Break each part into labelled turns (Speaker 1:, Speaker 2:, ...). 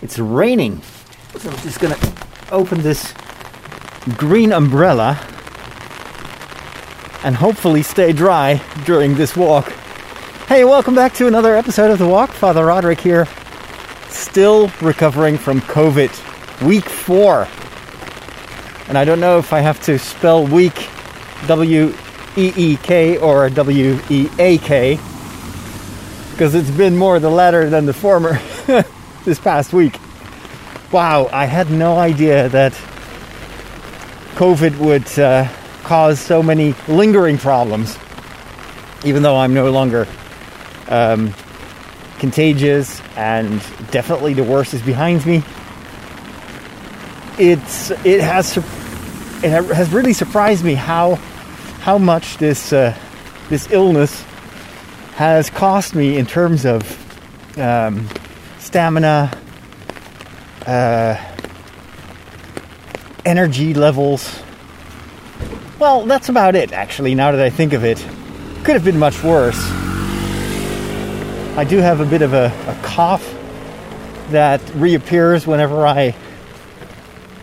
Speaker 1: It's raining. So I'm just gonna open this green umbrella and hopefully stay dry during this walk. Hey, welcome back to another episode of The Walk. Father Roderick here, still recovering from COVID, week four. And I don't know if I have to spell week W E E K or W E A K because it's been more the latter than the former this past week. Wow, I had no idea that COVID would uh, cause so many lingering problems, even though I'm no longer um, contagious and definitely the worst is behind me. It's it has it has really surprised me how how much this uh, this illness has cost me in terms of um, stamina, uh, energy levels. Well, that's about it, actually, now that I think of it. Could have been much worse. I do have a bit of a, a cough that reappears whenever I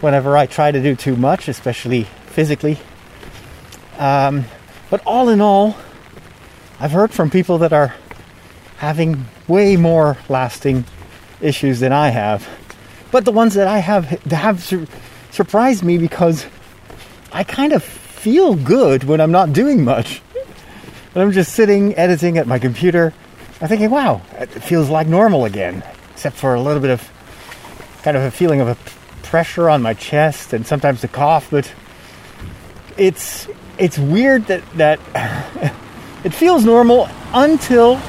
Speaker 1: whenever I try to do too much, especially physically. Um, but all in all, I've heard from people that are having way more lasting issues than I have. But the ones that I have have sur- surprised me because I kind of feel good when I'm not doing much. When I'm just sitting editing at my computer, I'm thinking, wow, it feels like normal again, except for a little bit of kind of a feeling of a pressure on my chest and sometimes a cough, but it's it's weird that that it feels normal until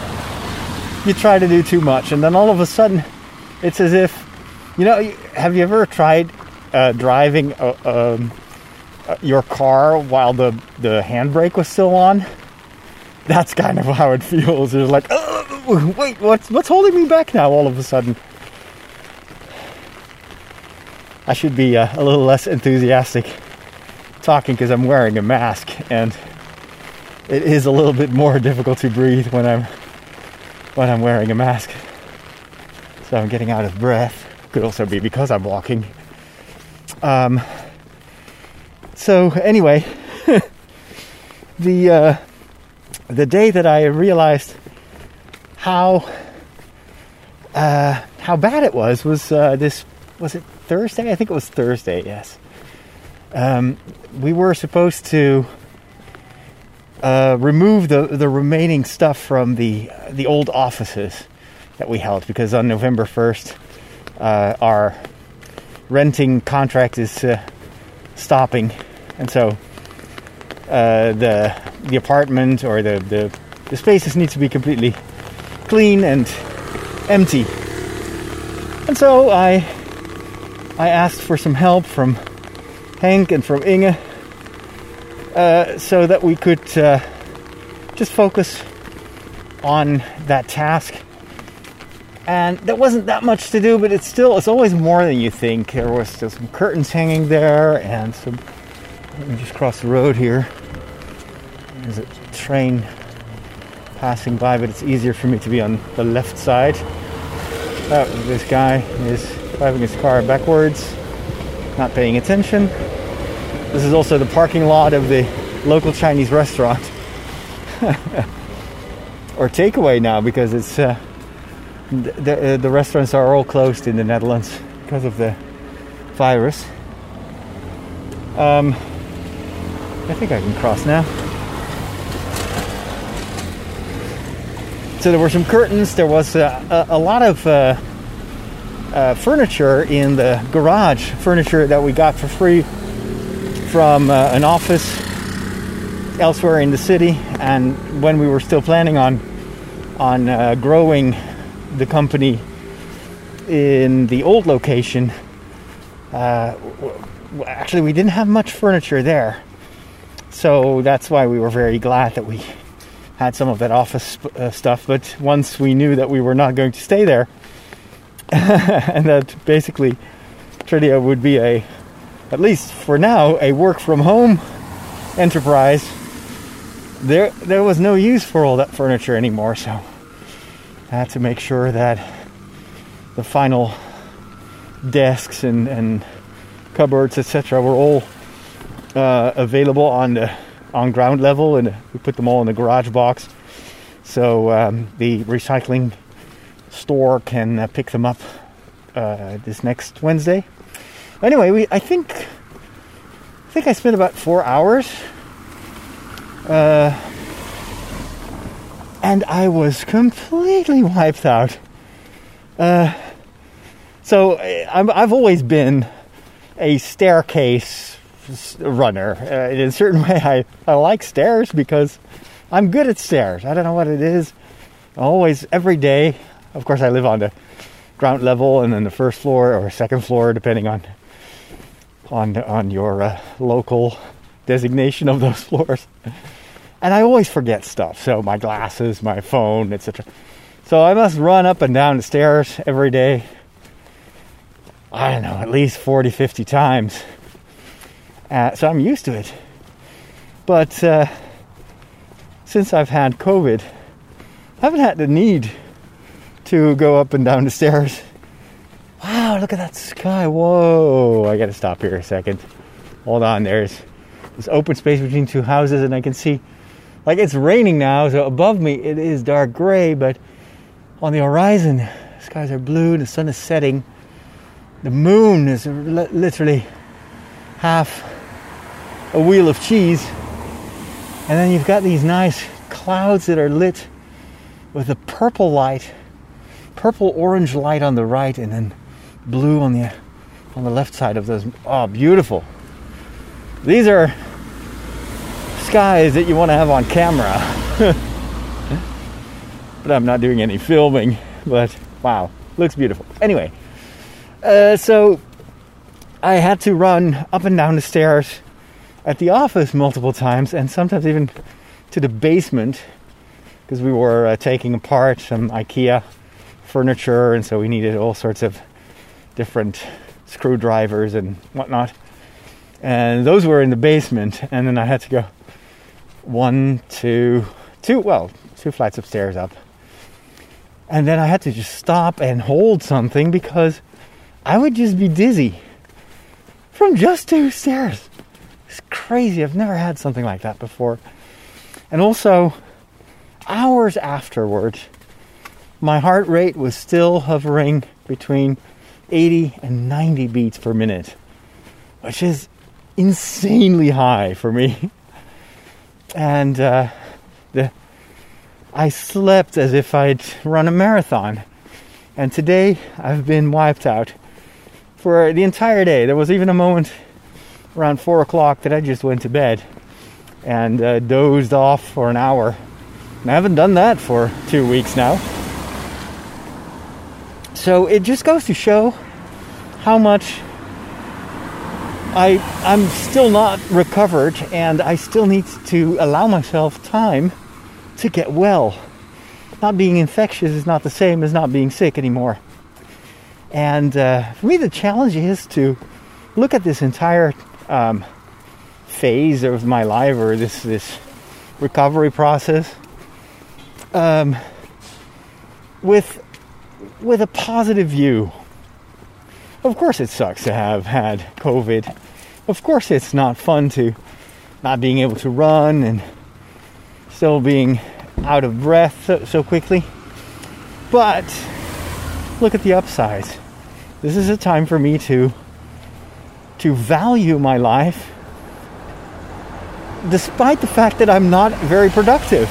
Speaker 1: you try to do too much and then all of a sudden it's as if you know have you ever tried uh, driving uh, um, uh, your car while the the handbrake was still on? That's kind of how it feels. It's like wait what's what's holding me back now all of a sudden? I should be uh, a little less enthusiastic talking because I'm wearing a mask and it is a little bit more difficult to breathe when I'm when I'm wearing a mask. So I'm getting out of breath. Could also be because I'm walking. Um, so anyway, the uh, the day that I realized how uh, how bad it was was uh, this was it Thursday? I think it was Thursday. Yes. Um, we were supposed to uh, remove the the remaining stuff from the the old offices that we held because on November first, uh, our renting contract is uh, stopping, and so uh, the the apartment or the, the the spaces need to be completely clean and empty. And so I I asked for some help from Hank and from Inge uh, so that we could uh, just focus on that task. And there wasn't that much to do, but it's still it's always more than you think. There was still some curtains hanging there, and some. Let me just cross the road here. There's a train passing by, but it's easier for me to be on the left side. Oh, this guy is driving his car backwards, not paying attention. This is also the parking lot of the local Chinese restaurant. or takeaway now because it's uh, the, uh, the restaurants are all closed in the Netherlands because of the virus. Um, I think I can cross now. So there were some curtains. There was uh, a, a, lot of uh, uh, furniture in the garage, furniture that we got for free from uh, an office elsewhere in the city. And when we were still planning on on uh, growing the company in the old location, uh, actually we didn't have much furniture there. So that's why we were very glad that we had some of that office uh, stuff. But once we knew that we were not going to stay there, and that basically Trideo would be a at least for now, a work from home enterprise, there there was no use for all that furniture anymore. So Had to make sure that the final desks and, and cupboards, etc., were all uh, available on the on ground level, and we put them all in the garage box. So um, the recycling store can uh, pick them up uh, this next Wednesday. Anyway, we I think I think I spent about four hours, uh, and I was completely wiped out. Uh, so i have always been a staircase runner. Uh, in a certain way, I, I like stairs because I'm good at stairs. I don't know what it is. Always, every day. Of course, I live on the ground level and then the first floor or second floor, depending on on on your uh, local designation of those floors. And I always forget stuff. So my glasses, my phone, etc. So I must run up and down the stairs every day. I don't know, at least 40, 50 times. Uh, so I'm used to it. But uh, since I've had COVID, I haven't had the need to go up and down the stairs. Wow, look at that sky. Whoa, I gotta stop here a second. Hold on, there's this open space between two houses, and I can see, like, it's raining now, so above me it is dark gray, but on the horizon, the skies are blue, the sun is setting. The moon is literally half a wheel of cheese. And then you've got these nice clouds that are lit with a purple light, purple orange light on the right, and then blue on the on the left side of those. Oh, beautiful! These are skies that you want to have on camera. but I'm not doing any filming. But wow, looks beautiful. Anyway, uh, so I had to run up and down the stairs at the office multiple times, and sometimes even to the basement because we were uh, taking apart some IKEA furniture, and so we needed all sorts of different screwdrivers and whatnot. And those were in the basement, and then I had to go one, two, two, well, two flights of stairs up. And then I had to just stop and hold something because I would just be dizzy from just two stairs. It's crazy. I've never had something like that before. And also, hours afterwards, my heart rate was still hovering between 80 and 90 beats per minute, which is insanely high for me. And uh, the, I slept as if I'd run a marathon. And today I've been wiped out for the entire day. There was even a moment around 4 o'clock that I just went to bed and uh, dozed off for an hour. And I haven't done that for two weeks now. So it just goes to show how much I I'm still not recovered and I still need to allow myself time to get well. Not being infectious is not the same as not being sick anymore. And uh, for me, the challenge is to look at this entire um, phase of my life or this this recovery process um, with with a positive view. Of course, it sucks to have had COVID. Of course, it's not fun to not being able to run and still being out of breath so, so quickly. But look at the upsides. This is a time for me to to value my life despite the fact that I'm not very productive.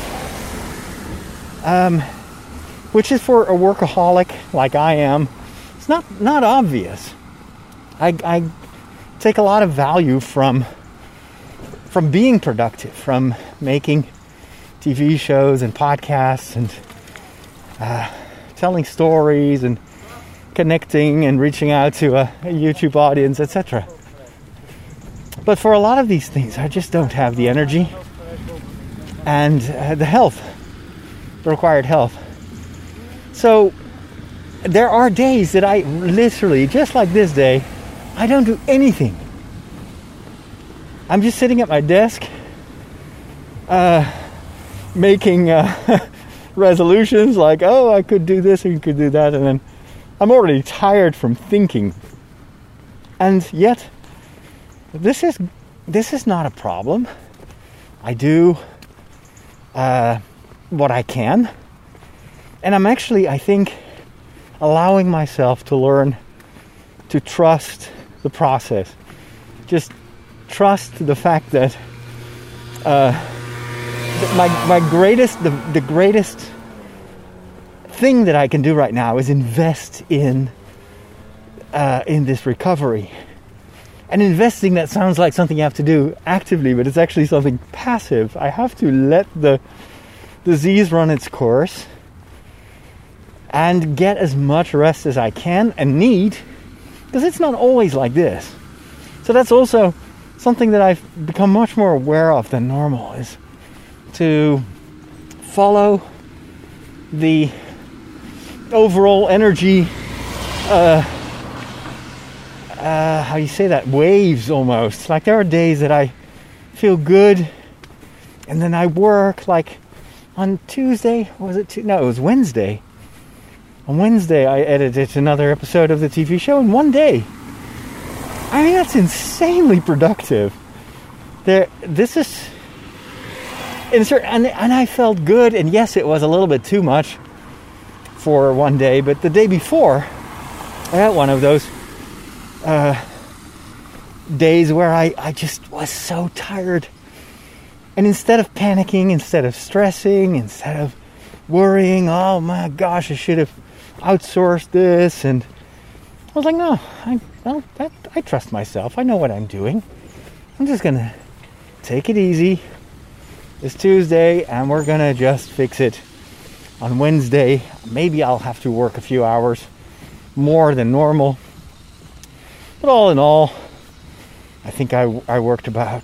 Speaker 1: Um, which is for a workaholic like I am, it's not not obvious. I, I take a lot of value from from being productive, from making TV shows and podcasts and uh, telling stories and connecting and reaching out to a, a YouTube audience, etc. But for a lot of these things, I just don't have the energy and uh, the health, the required health. So there are days that I literally, just like this day, I don't do anything. I'm just sitting at my desk, uh, making uh, resolutions like, oh, I could do this and you could do that, and then I'm already tired from thinking And yet, this is this is not a problem. I do uh, what I can, and I'm actually, I think, allowing myself to learn to trust the process. Just trust the fact that uh, my my greatest the, the greatest thing that I can do right now is invest in uh, in this recovery. And investing that sounds like something you have to do actively, but it's actually something passive. I have to let the disease run its course and get as much rest as I can and need because it's not always like this. So that's also something that I've become much more aware of than normal is to follow the overall energy uh, uh, how you say that waves almost like there are days that i feel good and then i work like on tuesday was it no it was wednesday on wednesday i edited another episode of the tv show in one day i mean that's insanely productive there this is and, and i felt good and yes it was a little bit too much for one day, but the day before, I had one of those uh, days where I, I just was so tired. And instead of panicking, instead of stressing, instead of worrying, oh my gosh, I should have outsourced this, and I was like, no, I, that, I trust myself. I know what I'm doing. I'm just gonna take it easy. It's Tuesday, and we're gonna just fix it on Wednesday. Maybe I'll have to work a few hours more than normal. But all in all, I think I, I worked about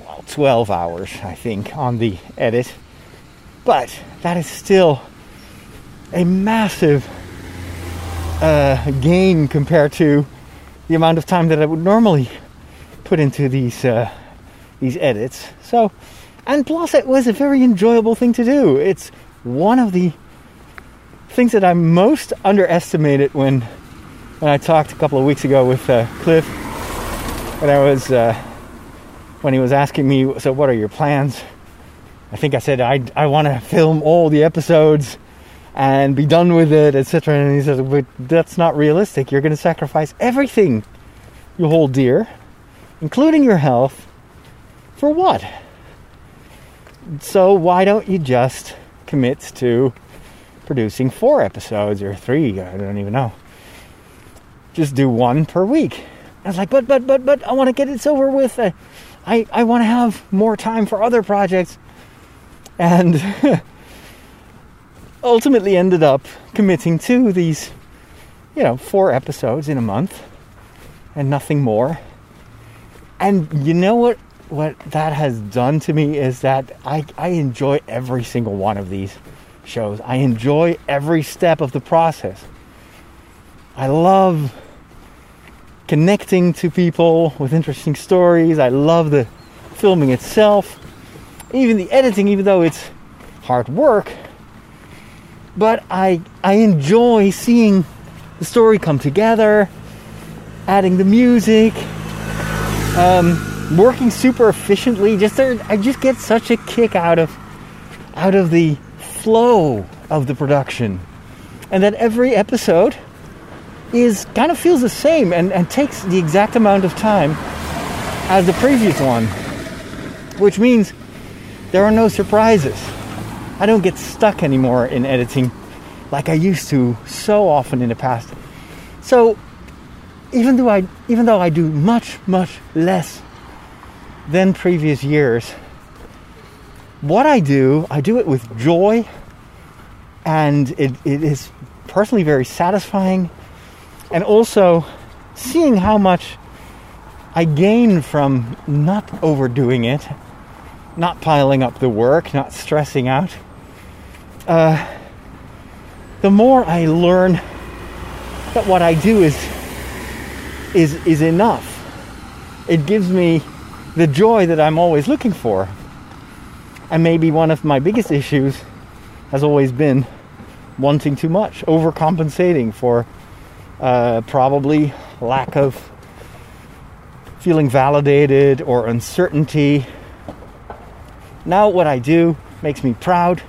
Speaker 1: well 12 hours, I think, on the edit. But that is still a massive uh, gain compared to the amount of time that I would normally put into these uh, these edits. So, and plus, it was a very enjoyable thing to do. It's one of the things that I most underestimated when when I talked a couple of weeks ago with uh, Cliff, when I was uh, when he was asking me, so what are your plans? I think I said I I want to film all the episodes and be done with it, etc. And he says, but that's not realistic. You're going to sacrifice everything you hold dear, including your health, for what? So why don't you just commit to producing four episodes or three, I don't even know. Just do one per week. I was like, but, but, but, but, I want to get this over with. I, I, I want to have more time for other projects. And ultimately ended up committing to these, you know, four episodes in a month and nothing more. And you know what what that has done to me is that I, I enjoy every single one of these shows. I enjoy every step of the process. I love connecting to people with interesting stories. I love the filming itself, even the editing, even though it's hard work. But I I enjoy seeing the story come together, adding the music. Um, working super efficiently. Just there, I just get such a kick out of out of the flow of the production, and that every episode is kind of feels the same and, and takes the exact amount of time as the previous one, which means there are no surprises. I don't get stuck anymore in editing like I used to so often in the past. So even though I even though I do much much less than previous years. What I do, I do it with joy, and it, it is personally very satisfying, and also seeing how much I gain from not overdoing it, not piling up the work, not stressing out. Uh, the more I learn that what I do is is is enough. It gives me the joy that I'm always looking for. And maybe one of my biggest issues has always been wanting too much, overcompensating for uh, probably lack of feeling validated or uncertainty. Now, what I do makes me proud,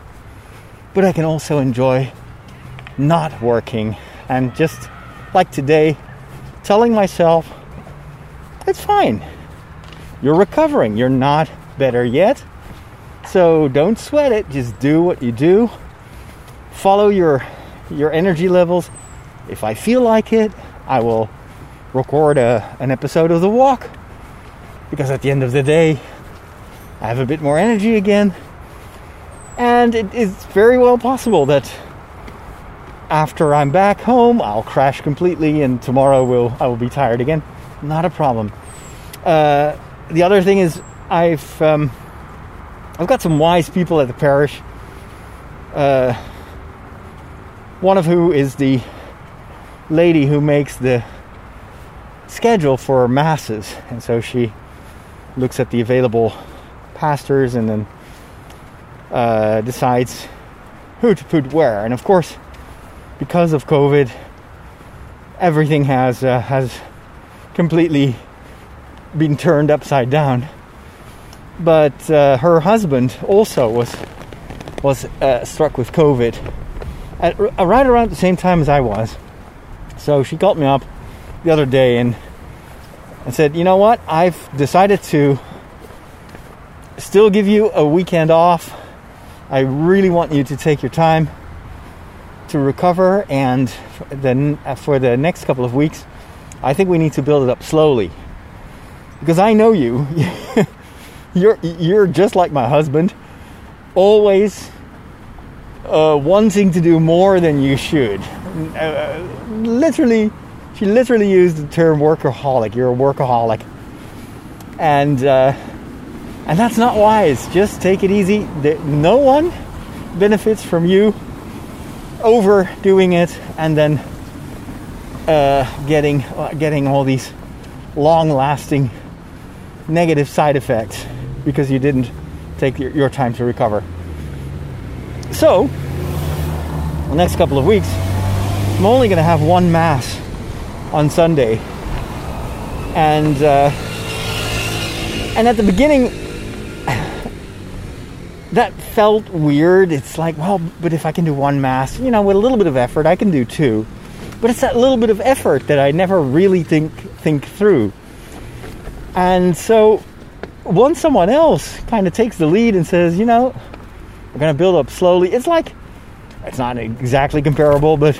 Speaker 1: but I can also enjoy not working and just like today, telling myself, it's fine. You're recovering. You're not better yet. So don't sweat it. Just do what you do. Follow your your energy levels. If I feel like it, I will record a, an episode of The Walk because at the end of the day, I have a bit more energy again. And it is very well possible that after I'm back home, I'll crash completely, and tomorrow will I will be tired again. Not a problem. Uh, the other thing is, I've um, I've got some wise people at the parish. Uh, one of who is the lady who makes the schedule for masses, and so she looks at the available pastors and then uh, decides who to put where. And of course, because of COVID, everything has uh, has completely been turned upside down. But uh, her husband also was was uh, struck with COVID at right around the same time as I was. So she called me up the other day and and said, "You know what? I've decided to still give you a weekend off. I really want you to take your time to recover, and then for the next couple of weeks, I think we need to build it up slowly. Because I know you, you're you're just like my husband, always uh, wanting to do more than you should. Uh, literally, she literally used the term workaholic. You're a workaholic, and uh, and that's not wise. Just take it easy. No one benefits from you overdoing it and then uh, getting uh, getting all these long-lasting negative side effects because you didn't take your, your time to recover. So, the next couple of weeks, I'm only going to have one mass on Sunday, and uh, and at the beginning that felt weird. It's like, well, but if I can do one mass, you know, with a little bit of effort, I can do two. But it's that little bit of effort that I never really think think through. And so once someone else kind of takes the lead and says, you know, we're going to build up slowly, it's like it's not exactly comparable, but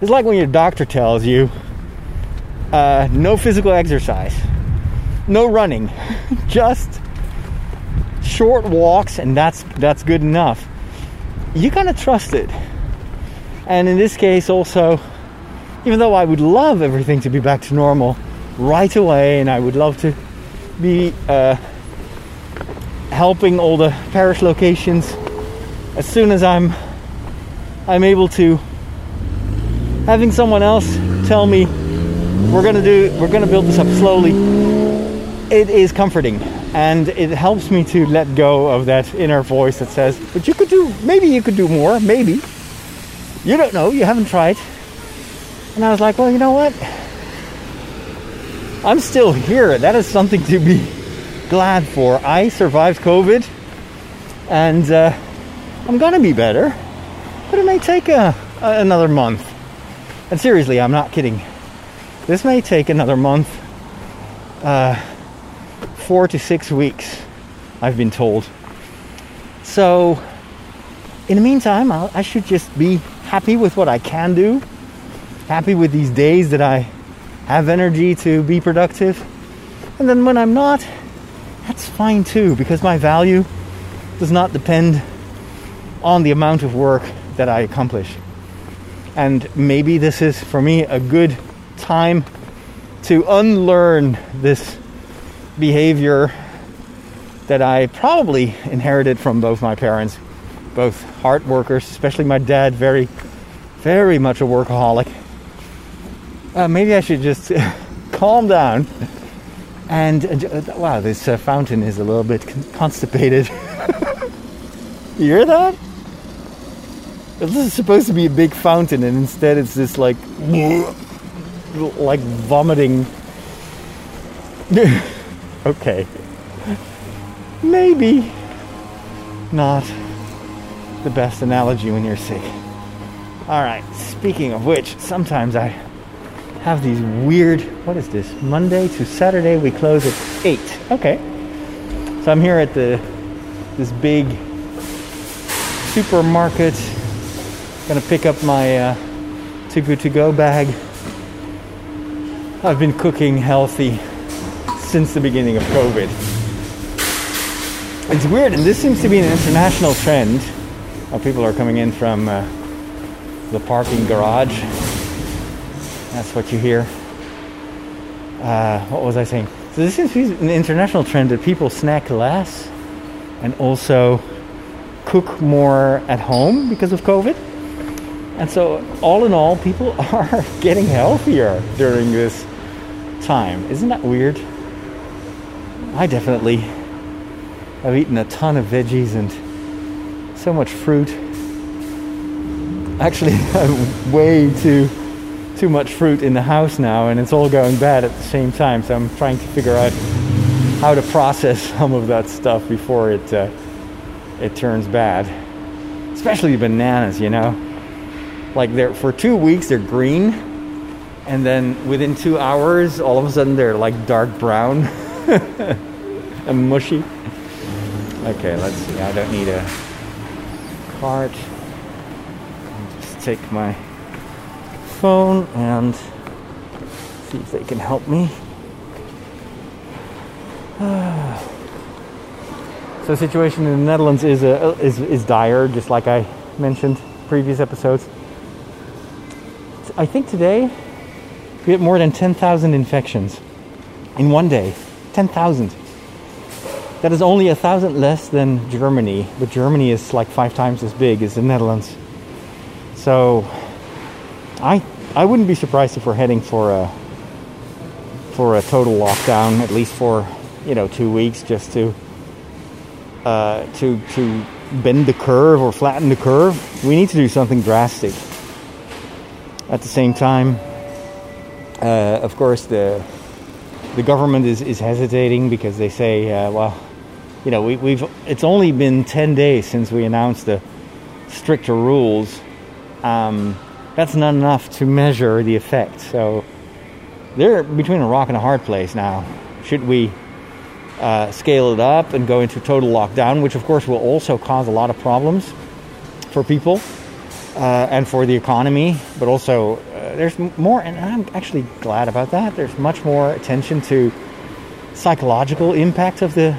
Speaker 1: it's like when your doctor tells you uh, no physical exercise, no running, just short walks and that's that's good enough. You kind of trust it. And in this case also even though i would love everything to be back to normal right away and i would love to be uh, helping all the parish locations as soon as i'm i'm able to having someone else tell me we're gonna do we're gonna build this up slowly it is comforting and it helps me to let go of that inner voice that says, but you could do, maybe you could do more, maybe. You don't know, you haven't tried. And I was like, well, you know what? I'm still here. That is something to be glad for. I survived COVID and uh, I'm gonna be better, but it may take a, a, another month. And seriously, I'm not kidding. This may take another month. Uh, four to six weeks, I've been told. So, in the meantime, I'll, i should just be happy with what I can do, happy with these days that I have energy to be productive. And then when I'm not, that's fine too, because my value does not depend on the amount of work that I accomplish. And maybe this is for me a good time to unlearn this behavior that I probably inherited from both my parents, both hard workers, especially my dad, very, very much a workaholic. Uh, maybe I should just calm down. And uh, wow, this uh, fountain is a little bit constipated. you hear that? This is supposed to be a big fountain, and instead it's this like like vomiting. Okay. Maybe not the best analogy when you're sick. All right, speaking of which, sometimes I have these weird, what is this? Monday to Saturday we close at 8. Okay. So I'm here at the this big supermarket. Gonna pick up my uh, Too Good To Go bag. I've been cooking healthy since the beginning of COVID. It's weird, and this seems to be an international trend. Uh, people are coming in from uh, the parking garage. That's what you hear. Uh, what was I saying? So this seems to be an international trend that people snack less and also cook more at home because of COVID. And so, all in all, people are getting healthier during this time. Isn't that weird? I definitely have eaten a ton of veggies and so much fruit. Actually, way too too much fruit in the house now, and it's all going bad at the same time. So I'm trying to figure out how to process some of that stuff before it uh, it turns bad. Especially bananas, you know. Like they're for two weeks they're green, and then within two hours, all of a sudden they're like dark brown and mushy. Okay, let's see. I don't need a cart. I'll just take my phone and see if they can help me. so the situation in the Netherlands is, uh, is, is dire, just like I mentioned previous episodes. I think today we had more than 10,000 infections in one day. 10,000. That is only a thousand less than Germany, but Germany is like five times as big as the Netherlands. So I I wouldn't be surprised if we're heading for a for a total lockdown, at least for you know two weeks, just to uh, to to bend the curve or flatten the curve. We need to do something drastic. At the same time, uh, of course, the the government is, is hesitating because they say, uh, well, you know, we, we've it's only been ten days since we announced the stricter rules. Um, that's not enough to measure the effect. So they're between a rock and a hard place now. Should we uh, scale it up and go into total lockdown, which of course will also cause a lot of problems for people uh, and for the economy, but also there's more, and I'm actually glad about that. There's much more attention to psychological impact of the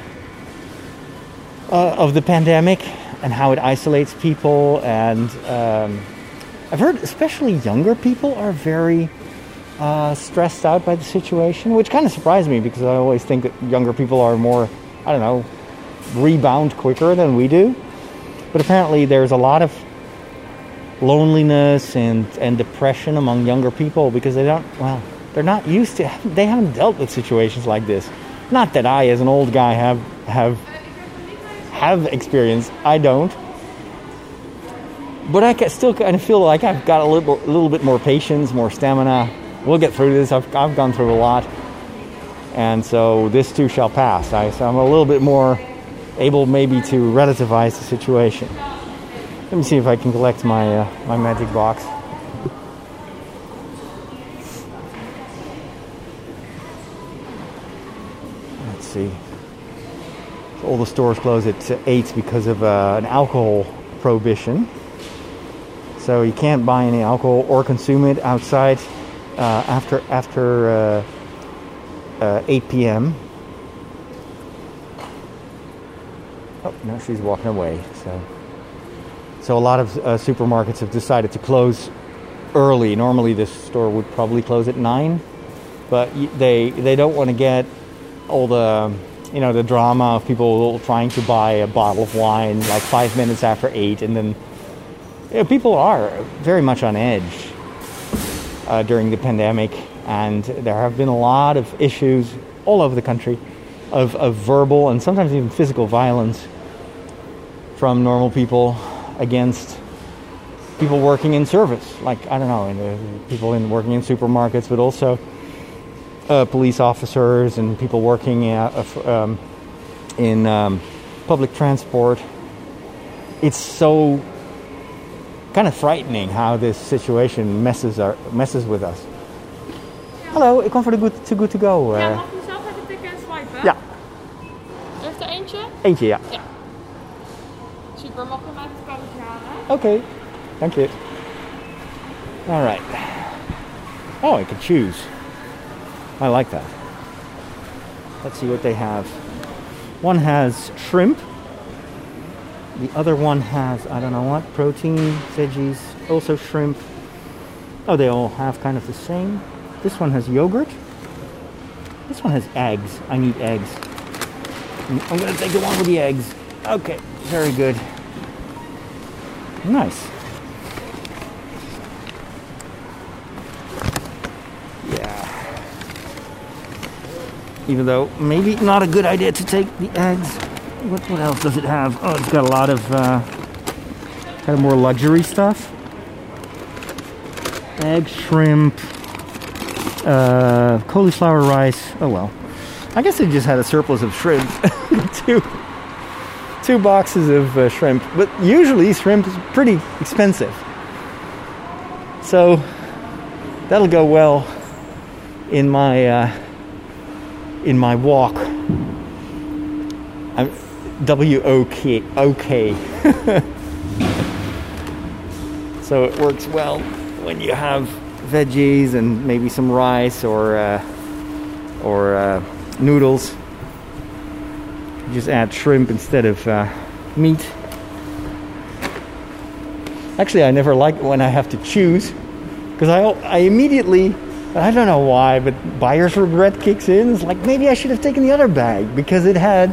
Speaker 1: uh, of the pandemic and how it isolates people and um, I've heard especially younger people are very uh, stressed out by the situation, which kind of surprised me because I always think that younger people are more, I don't know, rebound quicker than we do. But apparently, there's a lot of loneliness and, and depression among younger people because they don't, well, they're not used to, they haven't dealt with situations like this. Not that I, as an old guy, have have have experience. I don't but I can still kind of feel like I've got a little, little bit more patience, more stamina. We'll get through this. I've, I've gone through a lot. And so this too shall pass. I, so I'm a little bit more able maybe to relativize the situation. Let me see if I can collect my, uh, my magic box. Let's see. So all the stores close at 8 because of uh, an alcohol prohibition. So you can't buy any alcohol or consume it outside uh, after after uh, uh, 8 p.m. Oh no, she's walking away. So so a lot of uh, supermarkets have decided to close early. Normally, this store would probably close at nine, but they they don't want to get all the you know the drama of people trying to buy a bottle of wine like five minutes after eight and then you know, people are very much on edge uh, during the pandemic, and there have been a lot of issues all over the country of, of verbal and sometimes even physical violence from normal people against people working in service, like I don't know, in people in working in supermarkets, but also uh, police officers and people working uh, um, in um, public transport. It's so kind of frightening how this situation messes our, messes with us. Hallo, ik kom voor de good, Too Good To Go.
Speaker 2: Ja,
Speaker 1: eh.
Speaker 2: mag je zelf even tikken en swipen?
Speaker 1: ja,
Speaker 2: Heeft er eentje?
Speaker 1: eentje ja.
Speaker 2: Super,
Speaker 1: Okay, thank you. All right. Oh, I can choose. I like that. Let's see what they have. One has shrimp. The other one has, I don't know what, protein, veggies, also shrimp. Oh, they all have kind of the same. This one has yogurt. This one has eggs. I need eggs. I'm to take the one with the eggs. Okay, very good. Nice. Yeah. Even though maybe not a good idea to take the eggs. What, what else does it have? Oh, it's got a lot of uh, kind of more luxury stuff. Egg, shrimp, uh, cauliflower rice. Oh well. I guess they just had a surplus of shrimp. Two two boxes of uh, shrimp, but usually shrimp is pretty expensive. So that'll go well in my uh, in my walk. I'm W O K O K. So it works well when you have veggies and maybe some rice or uh, or uh, noodles. Just add shrimp instead of uh, meat. Actually, I never like when I have to choose because I, I immediately, I don't know why, but buyer's regret kicks in. It's like maybe I should have taken the other bag because it had,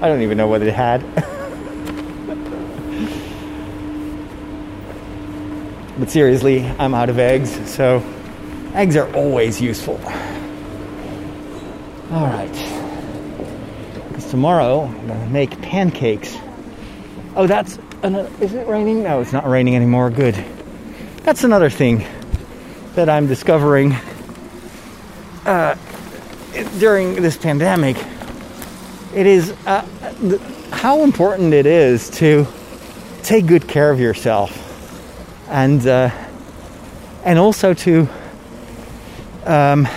Speaker 1: I don't even know what it had. but seriously, I'm out of eggs, so eggs are always useful. All right. Tomorrow I'm gonna make pancakes. Oh, that's another. Is it raining? No, it's not raining anymore. Good. That's another thing that I'm discovering uh, during this pandemic. It is uh, th- how important it is to take good care of yourself, and uh, and also to um,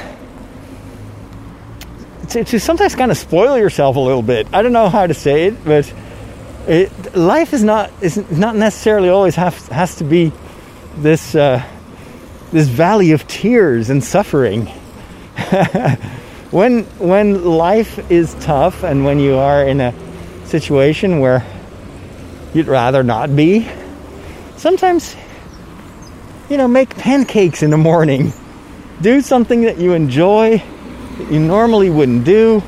Speaker 1: to, to sometimes kind of spoil yourself a little bit. I don't know how to say it, but it, life is not is not necessarily always have, has to be this uh, this valley of tears and suffering. when when life is tough and when you are in a situation where you'd rather not be, sometimes you know make pancakes in the morning. Do something that you enjoy that you normally wouldn't do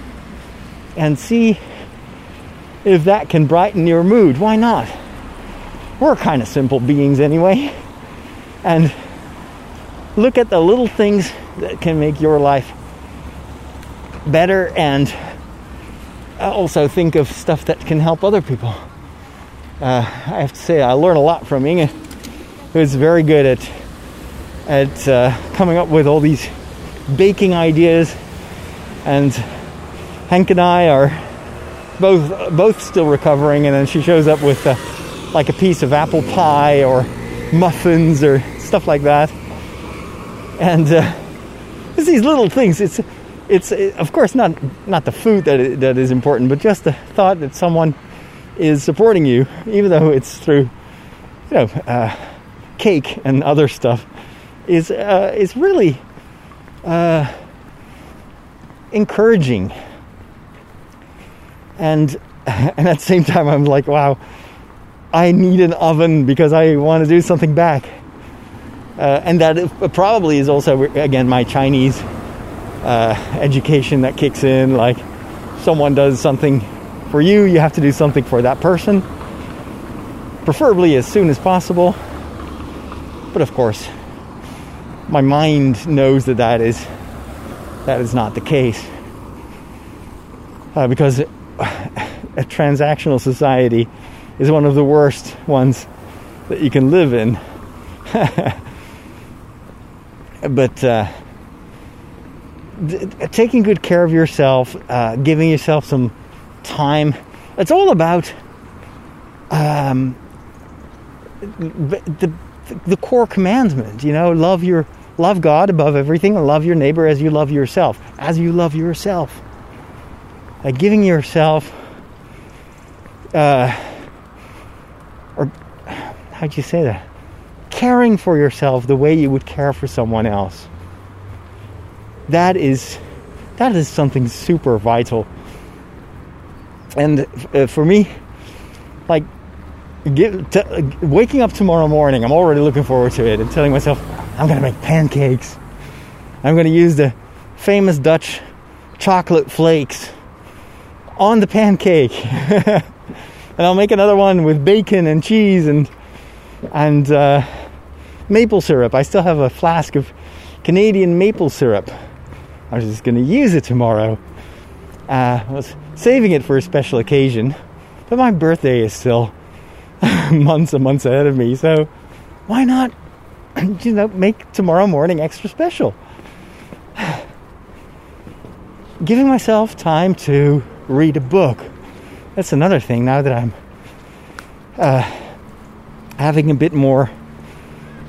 Speaker 1: and see if that can brighten your mood. Why not? We're kind of simple beings anyway. And look at the little things that can make your life better and also think of stuff that can help other people. Uh, I have to say, I learn a lot from Inge, who's very good at at uh, coming up with all these baking ideas and Hank and I are both both still recovering, and then she shows up with uh, like a piece of apple pie or muffins or stuff like that, and uh, it's these little things. It's it's uh, of course not not the food that i- that is important, but just the thought that someone is supporting you, even though it's through you know uh, cake and other stuff, is uh, is really uh, encouraging. And and at the same time, I'm like, wow, I need an oven because I want to do something back. Uh, and that probably is also again my Chinese uh, education that kicks in. Like, someone does something for you, you have to do something for that person, preferably as soon as possible. But of course, my mind knows that that is that is not the case uh, because a transactional society is one of the worst ones that you can live in. but uh, d- taking good care of yourself, uh, giving yourself some time, it's all about um, the, the core commandment. You know, love your love God above everything, and love your neighbor as you love yourself, as you love yourself. Like giving yourself, uh, or how'd you say that? Caring for yourself the way you would care for someone else. That is, that is something super vital. And uh, for me, like t- waking up tomorrow morning, I'm already looking forward to it and telling myself, I'm to make pancakes. I'm to use the famous Dutch chocolate flakes on the pancake. and I'll make another one with bacon and cheese and and uh, maple syrup. I still have a flask of Canadian maple syrup. I was just to use it tomorrow. Uh, I was saving it for a special occasion, but my birthday is still months and months ahead of me. So why not, you know, make tomorrow morning extra special? Giving myself time to read a book. That's another thing now that I'm uh, having a bit more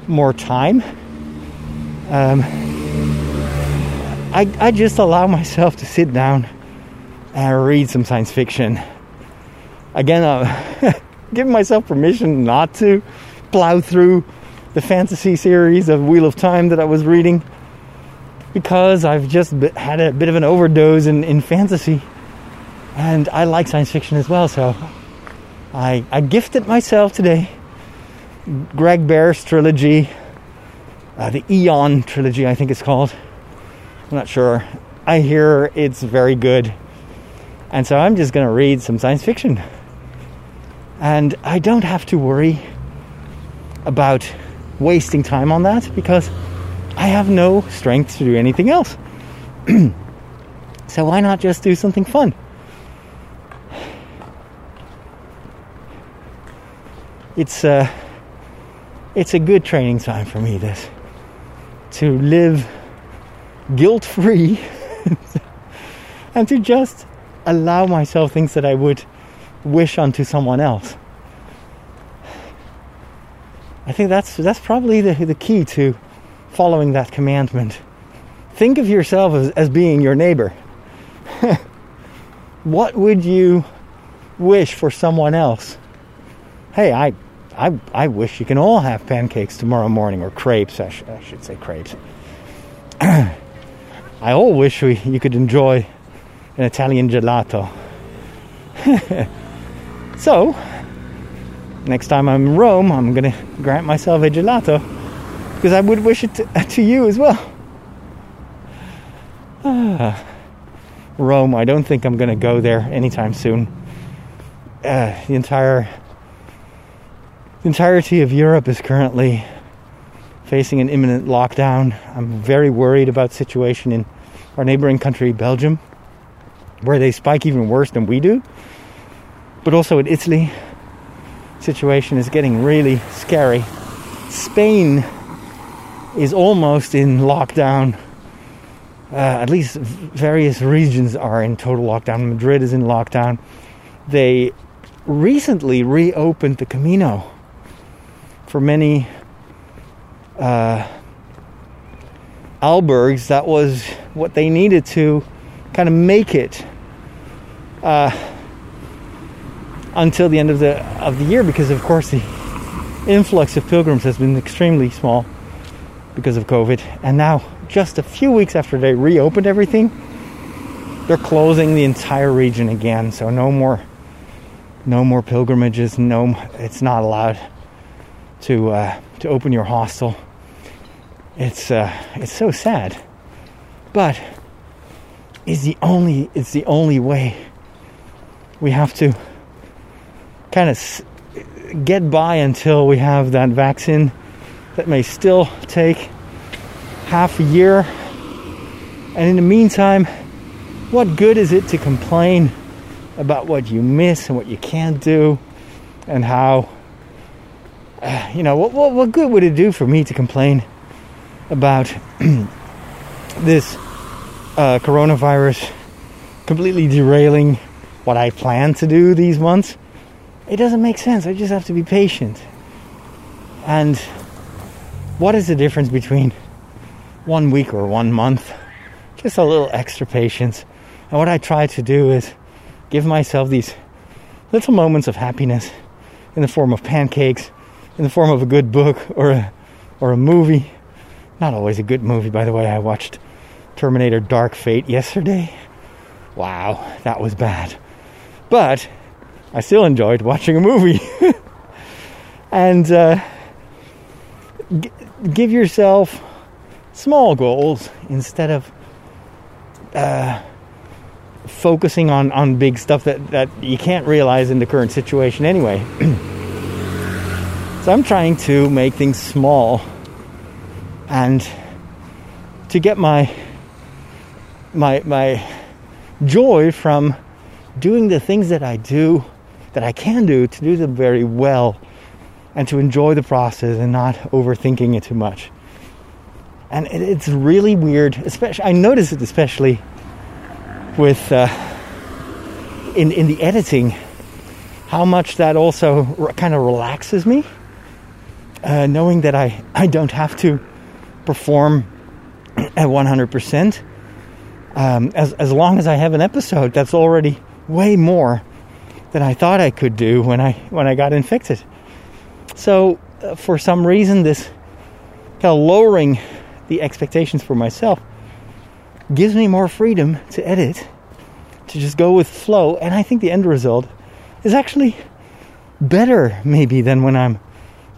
Speaker 1: more time. Um, I, I just allow myself to sit down and read some science fiction. Again, uh, giving myself permission not to plow through the fantasy series of Wheel of Time that I was reading because I've just had a bit of an overdose in, in fantasy and I like science fiction as well. So I, I gifted myself today Greg Bear's trilogy, uh, the Eon trilogy, I think it's called. I'm not sure. I hear it's very good. And so I'm just going to read some science fiction. And I don't have to worry about wasting time on that because I have no strength to do anything else. so why not just do something fun? It's uh, it's a good training time for me this to live guilt free and to just allow myself things that I would wish unto someone else. I think that's that's probably the, the key to following that commandment. Think of yourself as, as being your neighbor. what would you wish for someone else? Hey, I, I, I wish you can all have pancakes tomorrow morning, or crepes, I, sh- I should say crepes. I all wish we, you could enjoy an Italian gelato. so, next time I'm in Rome, I'm to grant myself a gelato because I would wish it to, to you as well. Ah, Rome, I don't think I'm to go there anytime soon. Uh, the entire the entirety of Europe is currently facing an imminent lockdown. I'm very worried about the situation in our neighboring country, Belgium, where they spike even worse than we do. But also in Italy, situation is getting really scary. Spain is almost in lockdown. Uh, at least various regions are in total lockdown. Madrid is in lockdown. They recently reopened the Camino for many uh, albergs. That was what they needed to kind of make it. Uh, until the end of the of the year because of course the influx of pilgrims has been extremely small because of COVID. And now just a few weeks after they reopened everything, they're closing the entire region again. So no more no more pilgrimages, no it's not allowed to uh, to open your hostel. It's uh, it's so sad. But is the only it's the only way we have to kind of get by until we have that vaccine that may still take half a year. And in the meantime, what good is it to complain about what you miss and what you can't do and how uh, you know, what, what, what good would it do for me to complain about this uh, coronavirus completely derailing what I plan to do these months? It doesn't make sense. I just have to be patient. And what is the difference between one week or one month? Just a little extra patience. And what I try to do is give myself these little moments of happiness in the form of pancakes, in the form of a good book or a, or a movie. Not always a good movie, by the way. I watched Terminator Dark Fate yesterday. Wow, that was bad. But I still enjoyed watching a movie. and uh, g- give yourself small goals instead of uh, focusing on, on big stuff that, that you can't realize in the current situation anyway. so I'm trying to make things small and to get my my my joy from doing the things that I do that I can do to do them very well and to enjoy the process and not overthinking it too much. And it's really weird, especially I notice it especially with uh, in in the editing how much that also kind of relaxes me uh, knowing that I, I don't have to perform at 100% um, as, as long as I have an episode that's already way more than I thought I could do when I when I got infected. So uh, for some reason, this kind of lowering the expectations for myself gives me more freedom to edit, to just go with flow, and I think the end result is actually better maybe than when I'm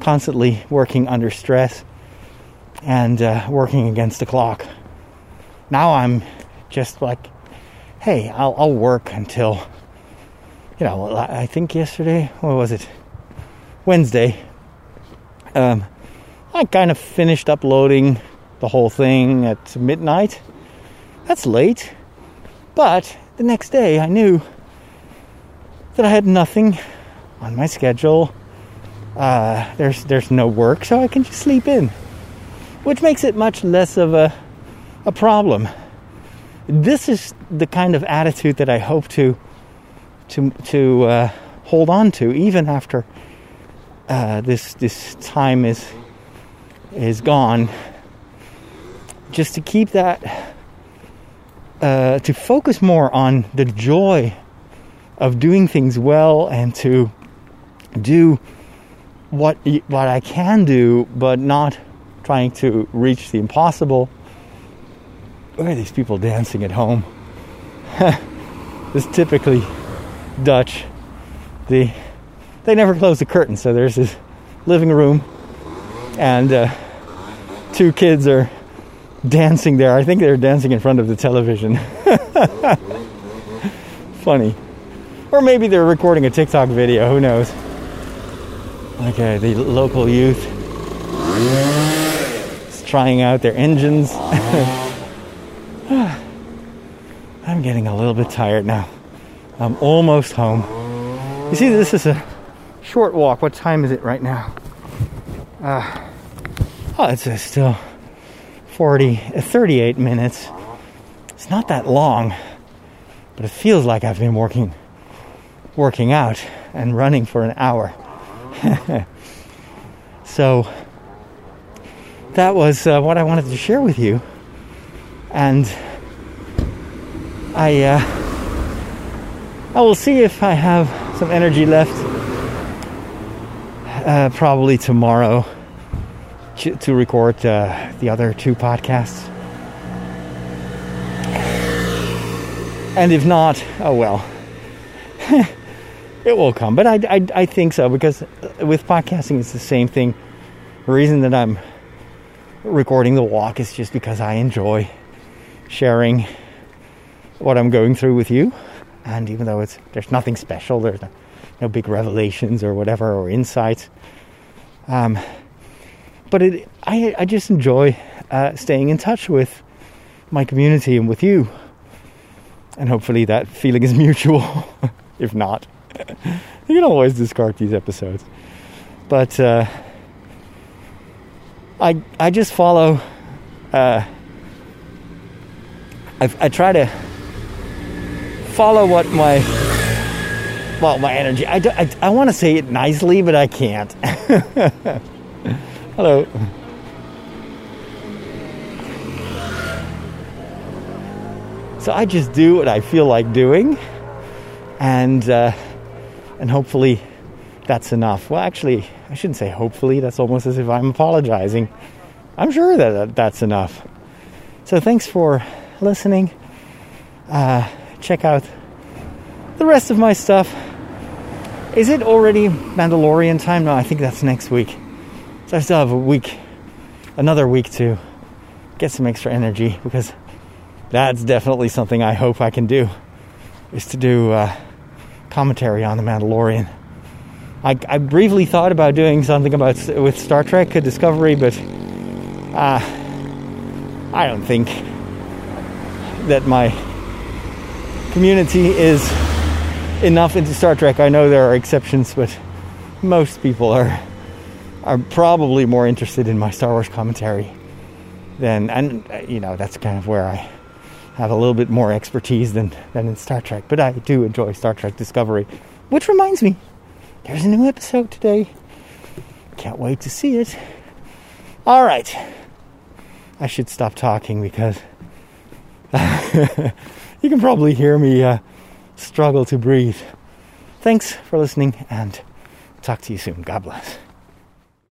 Speaker 1: constantly working under stress and uh, working against the clock. Now I'm just like, hey, I'll, I'll work until you know, I think yesterday, what was it? Wednesday. Um, I kind of finished uploading the whole thing at midnight. That's late. But the next day I knew that I had nothing on my schedule. Uh, there's there's no work, so I can just sleep in, which makes it much less of a a problem. This is the kind of attitude that I hope to to to uh, hold on to even after uh, this this time is is gone. Just to keep that uh, to focus more on the joy of doing things well and to do what what I can do, but not trying to reach the impossible. Look at these people dancing at home. this typically Dutch, the they never close the curtain, so there's this living room, and uh, two kids are dancing there. I think they're dancing in front of the television. Funny, or maybe they're recording a TikTok video. Who knows? Okay, the local youth is trying out their engines. I'm getting a little bit tired now. I'm almost home. You see, this is a short walk. What time is it right now? Uh, oh, it's uh, still 40, uh, 38 minutes. It's not that long, but it feels like I've been working, working out and running for an hour. so that was uh, what I wanted to share with you, and I. I will see if I have some energy left. Uh, probably tomorrow to, to record uh, the other two podcasts. And if not, oh well. it will come. But I, I, I think so because with podcasting, it's the same thing. The reason that I'm recording the walk is just because I enjoy sharing what I'm going through with you and even though it's there's nothing special, there's no, no big revelations or whatever or insights. Um, but it, I, I just enjoy uh, staying in touch with my community and with you. And hopefully that feeling is mutual. if not, you can always discard these episodes. But uh, I I just follow. Uh, I, I try to follow what my well my energy. I do, I, I want to say it nicely, but I can't. Hello. So I just do what I feel like doing, and uh, and hopefully that's enough. Well, actually, I shouldn't say hopefully. That's almost as if I'm apologizing. I'm sure that that's enough. So thanks for listening. Uh, check out the rest of my stuff. Is it already Mandalorian time? No, I think that's next week. So I still have a week, another week to get some extra energy because that's definitely something I hope I can do. Is to do uh, commentary on the Mandalorian. I, I, briefly thought about doing something about with Star Trek Discovery, but uh, I don't think that my community is enough into Star Trek. I know there are exceptions, but most people are are probably more interested in my Star Wars commentary than, and you know that's kind of where I have a little bit more expertise than than in Star Trek. But I do enjoy Star Trek Discovery, which reminds me, there's a new episode today. Can't wait to see it. All right, I should stop talking because. you can probably hear me uh, struggle to breathe. Thanks for listening and talk to you soon. God bless.